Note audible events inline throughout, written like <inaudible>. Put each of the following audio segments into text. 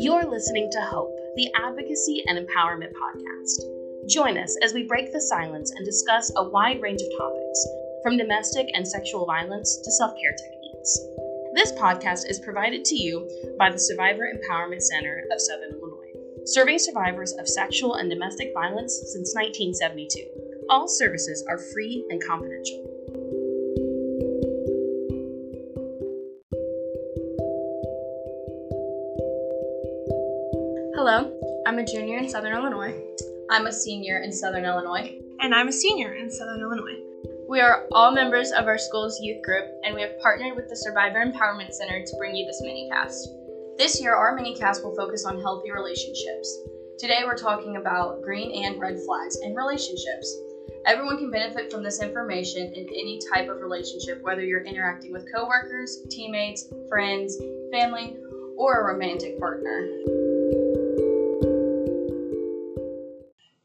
You're listening to Hope, the Advocacy and Empowerment Podcast. Join us as we break the silence and discuss a wide range of topics, from domestic and sexual violence to self care techniques. This podcast is provided to you by the Survivor Empowerment Center of Southern Illinois, serving survivors of sexual and domestic violence since 1972. All services are free and confidential. Hello, I'm a junior in Southern Illinois. I'm a senior in Southern Illinois. And I'm a senior in Southern Illinois. We are all members of our school's youth group, and we have partnered with the Survivor Empowerment Center to bring you this minicast. This year, our minicast will focus on healthy relationships. Today, we're talking about green and red flags in relationships. Everyone can benefit from this information in any type of relationship, whether you're interacting with coworkers, teammates, friends, family, or a romantic partner.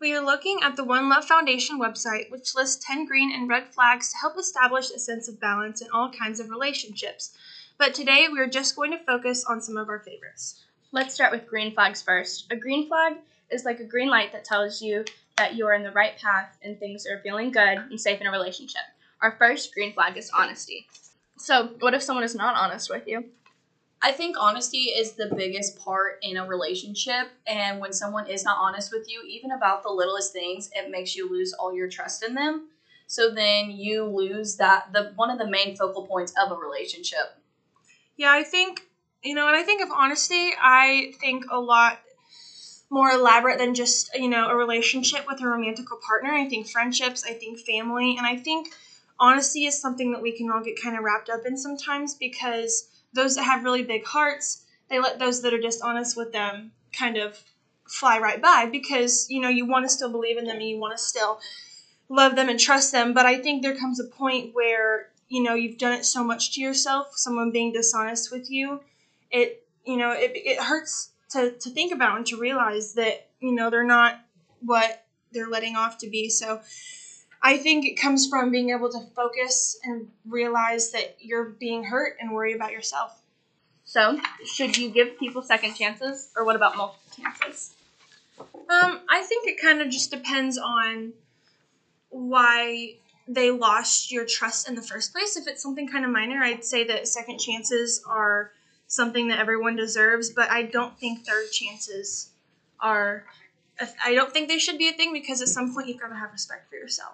We are looking at the One Love Foundation website, which lists 10 green and red flags to help establish a sense of balance in all kinds of relationships. But today we are just going to focus on some of our favorites. Let's start with green flags first. A green flag is like a green light that tells you that you are in the right path and things are feeling good and safe in a relationship. Our first green flag is honesty. So, what if someone is not honest with you? I think honesty is the biggest part in a relationship. And when someone is not honest with you, even about the littlest things, it makes you lose all your trust in them. So then you lose that the one of the main focal points of a relationship. Yeah, I think you know, and I think of honesty, I think a lot more elaborate than just you know a relationship with a romantic partner. I think friendships, I think family, and I think honesty is something that we can all get kind of wrapped up in sometimes because those that have really big hearts, they let those that are dishonest with them kind of fly right by because you know you want to still believe in them and you want to still love them and trust them. But I think there comes a point where you know you've done it so much to yourself, someone being dishonest with you, it you know it, it hurts to, to think about and to realize that you know they're not what they're letting off to be. So I think it comes from being able to focus and realize that you're being hurt and worry about yourself. So, should you give people second chances, or what about multiple chances? Um, I think it kind of just depends on why they lost your trust in the first place. If it's something kind of minor, I'd say that second chances are something that everyone deserves, but I don't think third chances are. I don't think they should be a thing because at some point you've got to have respect for yourself.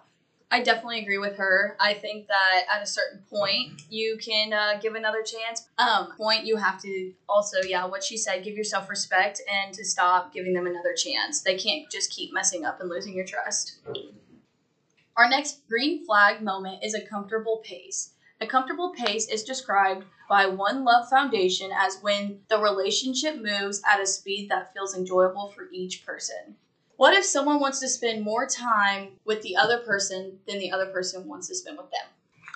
I definitely agree with her. I think that at a certain point you can uh, give another chance. Um, point you have to also, yeah, what she said, give yourself respect and to stop giving them another chance. They can't just keep messing up and losing your trust. Our next green flag moment is a comfortable pace. A comfortable pace is described by One Love Foundation as when the relationship moves at a speed that feels enjoyable for each person. What if someone wants to spend more time with the other person than the other person wants to spend with them?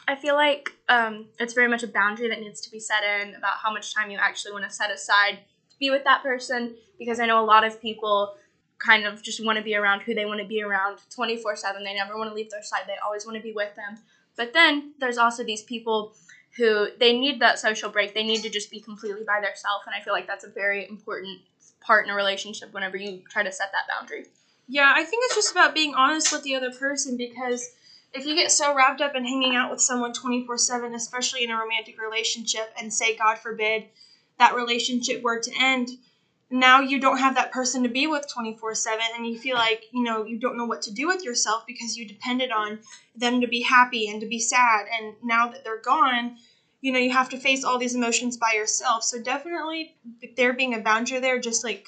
I feel like um, it's very much a boundary that needs to be set in about how much time you actually want to set aside to be with that person because I know a lot of people kind of just want to be around who they want to be around 24 7. They never want to leave their side, they always want to be with them. But then there's also these people who they need that social break. They need to just be completely by themselves. And I feel like that's a very important part in a relationship whenever you try to set that boundary. Yeah, I think it's just about being honest with the other person because if you get so wrapped up in hanging out with someone 24 7, especially in a romantic relationship, and say, God forbid, that relationship were to end, now you don't have that person to be with 24 7, and you feel like, you know, you don't know what to do with yourself because you depended on them to be happy and to be sad. And now that they're gone, you know, you have to face all these emotions by yourself. So definitely there being a boundary there, just like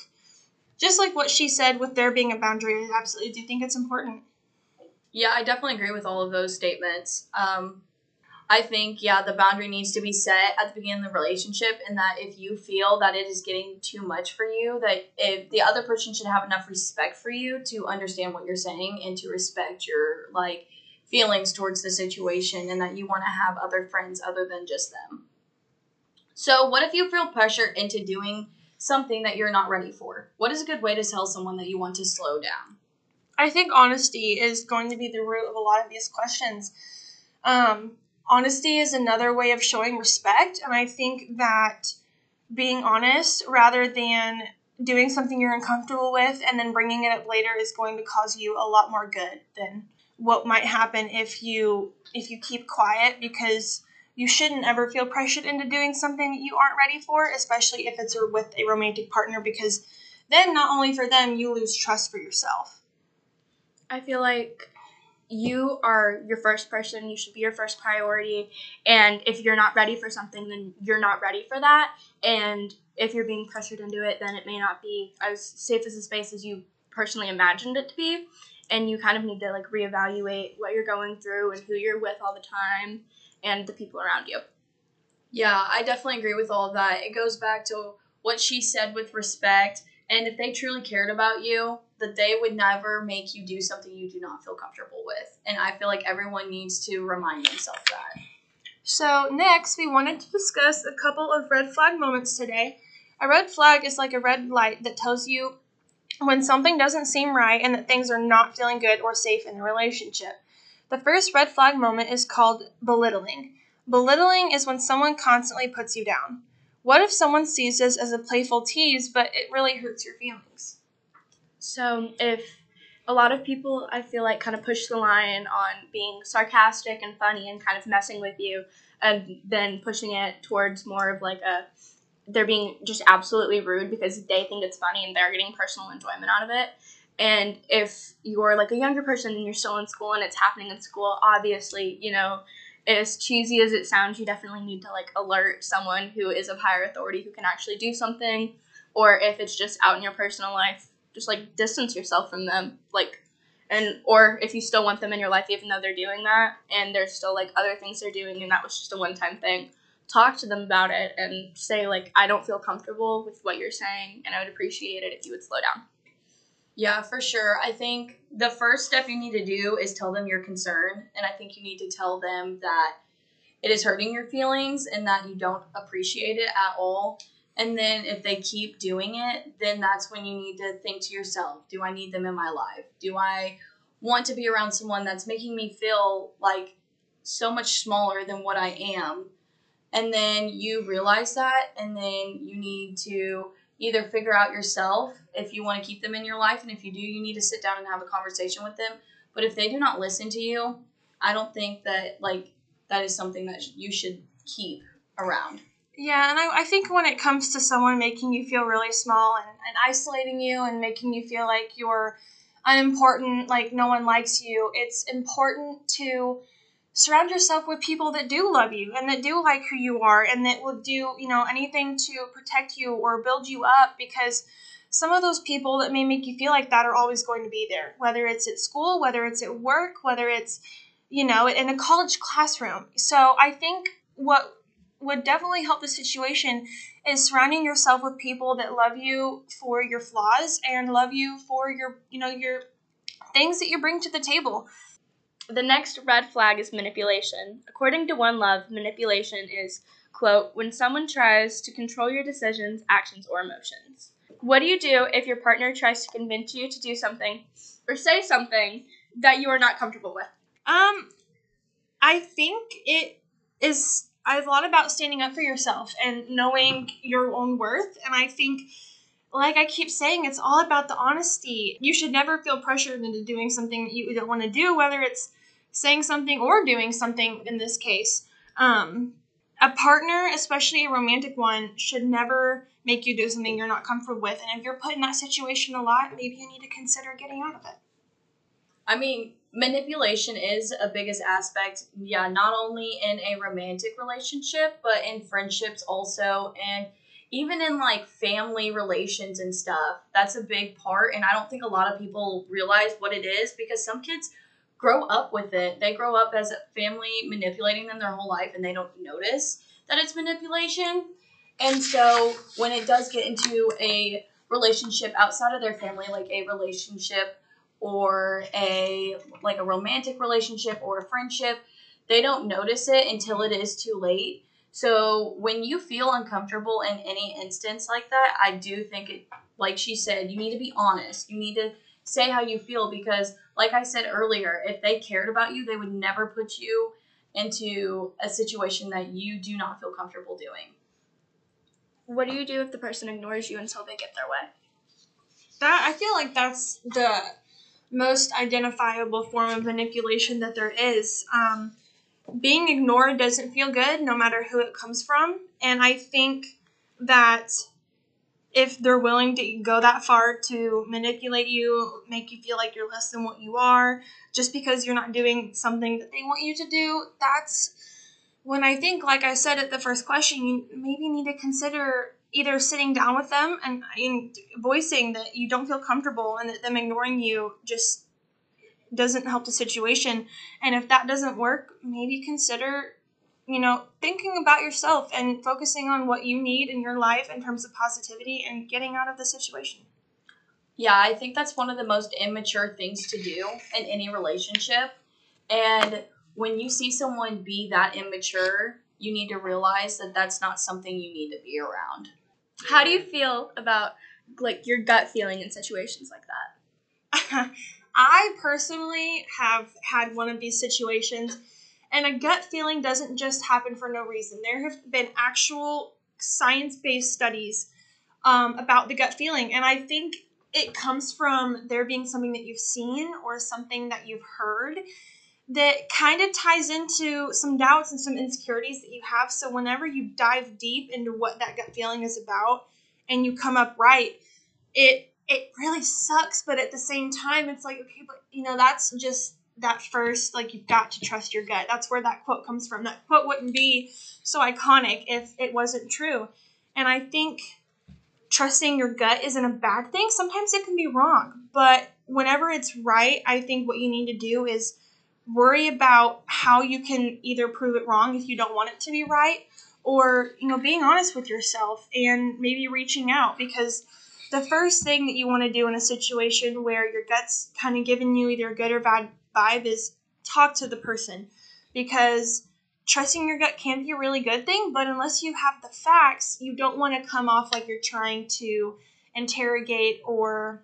just like what she said with there being a boundary, I absolutely do you think it's important. Yeah, I definitely agree with all of those statements. Um, I think, yeah, the boundary needs to be set at the beginning of the relationship, and that if you feel that it is getting too much for you, that if the other person should have enough respect for you to understand what you're saying and to respect your like feelings towards the situation, and that you want to have other friends other than just them. So, what if you feel pressure into doing something that you're not ready for? What is a good way to tell someone that you want to slow down? I think honesty is going to be the root of a lot of these questions. Um, honesty is another way of showing respect, and I think that being honest rather than doing something you're uncomfortable with and then bringing it up later is going to cause you a lot more good than what might happen if you if you keep quiet because you shouldn't ever feel pressured into doing something that you aren't ready for, especially if it's with a romantic partner because then not only for them you lose trust for yourself. I feel like you are your first person, you should be your first priority, and if you're not ready for something then you're not ready for that and if you're being pressured into it, then it may not be as safe as a space as you personally imagined it to be. And you kind of need to like reevaluate what you're going through and who you're with all the time and the people around you. Yeah, I definitely agree with all of that. It goes back to what she said with respect. And if they truly cared about you, that they would never make you do something you do not feel comfortable with. And I feel like everyone needs to remind themselves that. So, next, we wanted to discuss a couple of red flag moments today. A red flag is like a red light that tells you when something doesn't seem right and that things are not feeling good or safe in the relationship. The first red flag moment is called belittling. Belittling is when someone constantly puts you down. What if someone sees this as a playful tease, but it really hurts your feelings? So, if a lot of people, I feel like, kind of push the line on being sarcastic and funny and kind of messing with you, and then pushing it towards more of like a they're being just absolutely rude because they think it's funny and they're getting personal enjoyment out of it. And if you're like a younger person and you're still in school and it's happening in school, obviously, you know, as cheesy as it sounds, you definitely need to like alert someone who is of higher authority who can actually do something. Or if it's just out in your personal life, just like distance yourself from them. Like, and or if you still want them in your life, even though they're doing that, and there's still like other things they're doing, and that was just a one time thing talk to them about it and say like I don't feel comfortable with what you're saying and I would appreciate it if you would slow down. Yeah, for sure. I think the first step you need to do is tell them your concern and I think you need to tell them that it is hurting your feelings and that you don't appreciate it at all. And then if they keep doing it, then that's when you need to think to yourself, do I need them in my life? Do I want to be around someone that's making me feel like so much smaller than what I am? And then you realize that and then you need to either figure out yourself if you want to keep them in your life and if you do you need to sit down and have a conversation with them. But if they do not listen to you i don't think that like that is something that you should keep around. Yeah and i, I think when it comes to someone making you feel really small and, and isolating you and making you feel like you're unimportant like no one likes you it's important to surround yourself with people that do love you and that do like who you are and that will do, you know, anything to protect you or build you up because some of those people that may make you feel like that are always going to be there, whether it's at school, whether it's at work, whether it's, you know, in a college classroom. So I think what would definitely help the situation is surrounding yourself with people that love you for your flaws and love you for your, you know, your things that you bring to the table. The next red flag is manipulation. According to One Love, manipulation is, quote, when someone tries to control your decisions, actions, or emotions. What do you do if your partner tries to convince you to do something or say something that you are not comfortable with? Um, I think it is a lot about standing up for yourself and knowing your own worth. And I think, like I keep saying, it's all about the honesty. You should never feel pressured into doing something that you don't want to do, whether it's saying something or doing something in this case. Um, a partner, especially a romantic one, should never make you do something you're not comfortable with. And if you're put in that situation a lot, maybe you need to consider getting out of it. I mean, manipulation is a biggest aspect, yeah, not only in a romantic relationship, but in friendships also. And even in like family relations and stuff, that's a big part. And I don't think a lot of people realize what it is because some kids grow up with it. They grow up as a family manipulating them their whole life and they don't notice that it's manipulation. And so when it does get into a relationship outside of their family, like a relationship or a like a romantic relationship or a friendship, they don't notice it until it is too late. So when you feel uncomfortable in any instance like that, I do think it like she said, you need to be honest. You need to say how you feel because like I said earlier, if they cared about you, they would never put you into a situation that you do not feel comfortable doing. What do you do if the person ignores you until they get their way? That I feel like that's the most identifiable form of manipulation that there is. Um, being ignored doesn't feel good, no matter who it comes from, and I think that if they're willing to go that far to manipulate you, make you feel like you're less than what you are, just because you're not doing something that they want you to do, that's when I think, like I said at the first question, you maybe need to consider either sitting down with them and, and voicing that you don't feel comfortable and that them ignoring you just doesn't help the situation. And if that doesn't work, maybe consider you know, thinking about yourself and focusing on what you need in your life in terms of positivity and getting out of the situation. Yeah, I think that's one of the most immature things to do in any relationship. And when you see someone be that immature, you need to realize that that's not something you need to be around. How do you feel about like your gut feeling in situations like that? <laughs> I personally have had one of these situations and a gut feeling doesn't just happen for no reason. There have been actual science based studies um, about the gut feeling. And I think it comes from there being something that you've seen or something that you've heard that kind of ties into some doubts and some insecurities that you have. So whenever you dive deep into what that gut feeling is about and you come up right, it it really sucks, but at the same time it's like okay, but you know, that's just that first like you've got to trust your gut. That's where that quote comes from. That quote wouldn't be so iconic if it wasn't true. And i think trusting your gut isn't a bad thing. Sometimes it can be wrong but whenever it's right i think what you need to do is worry about how you can either prove it wrong if you don't want it to be right or you know being honest with yourself and maybe reaching out because the first thing that you want to do in a situation where your gut's kind of giving you either a good or bad vibe is talk to the person because trusting your gut can be a really good thing, but unless you have the facts, you don't want to come off like you're trying to interrogate or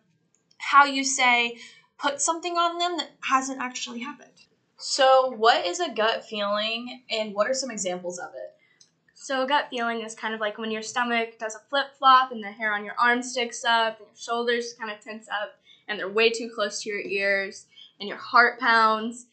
how you say put something on them that hasn't actually happened. So, what is a gut feeling and what are some examples of it? So, a gut feeling is kind of like when your stomach does a flip flop and the hair on your arm sticks up and your shoulders kind of tense up and they're way too close to your ears and your heart pounds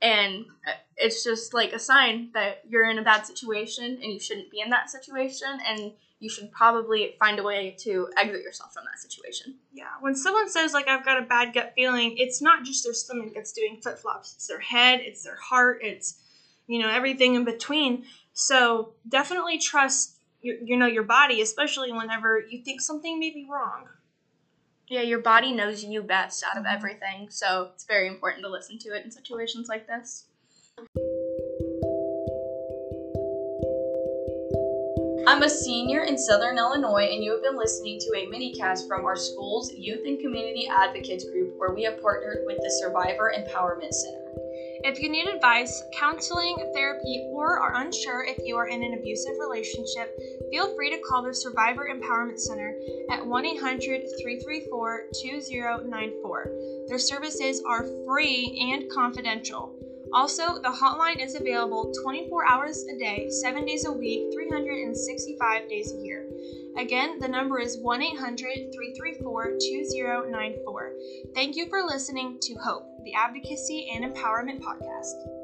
and uh, it's just like a sign that you're in a bad situation and you shouldn't be in that situation and you should probably find a way to exit yourself from that situation. Yeah, when someone says like I've got a bad gut feeling, it's not just their stomach that's doing flip flops. It's their head, it's their heart, it's you know everything in between. So definitely trust your, you know your body, especially whenever you think something may be wrong. Yeah, your body knows you best out of mm-hmm. everything, so it's very important to listen to it in situations like this. I'm a senior in Southern Illinois, and you have been listening to a mini cast from our school's Youth and Community Advocates group, where we have partnered with the Survivor Empowerment Center. If you need advice, counseling, therapy, or are unsure if you are in an abusive relationship, feel free to call the Survivor Empowerment Center at 1 800 334 2094. Their services are free and confidential. Also, the hotline is available 24 hours a day, 7 days a week, 365 days a year. Again, the number is 1 800 334 2094. Thank you for listening to Hope, the Advocacy and Empowerment Podcast.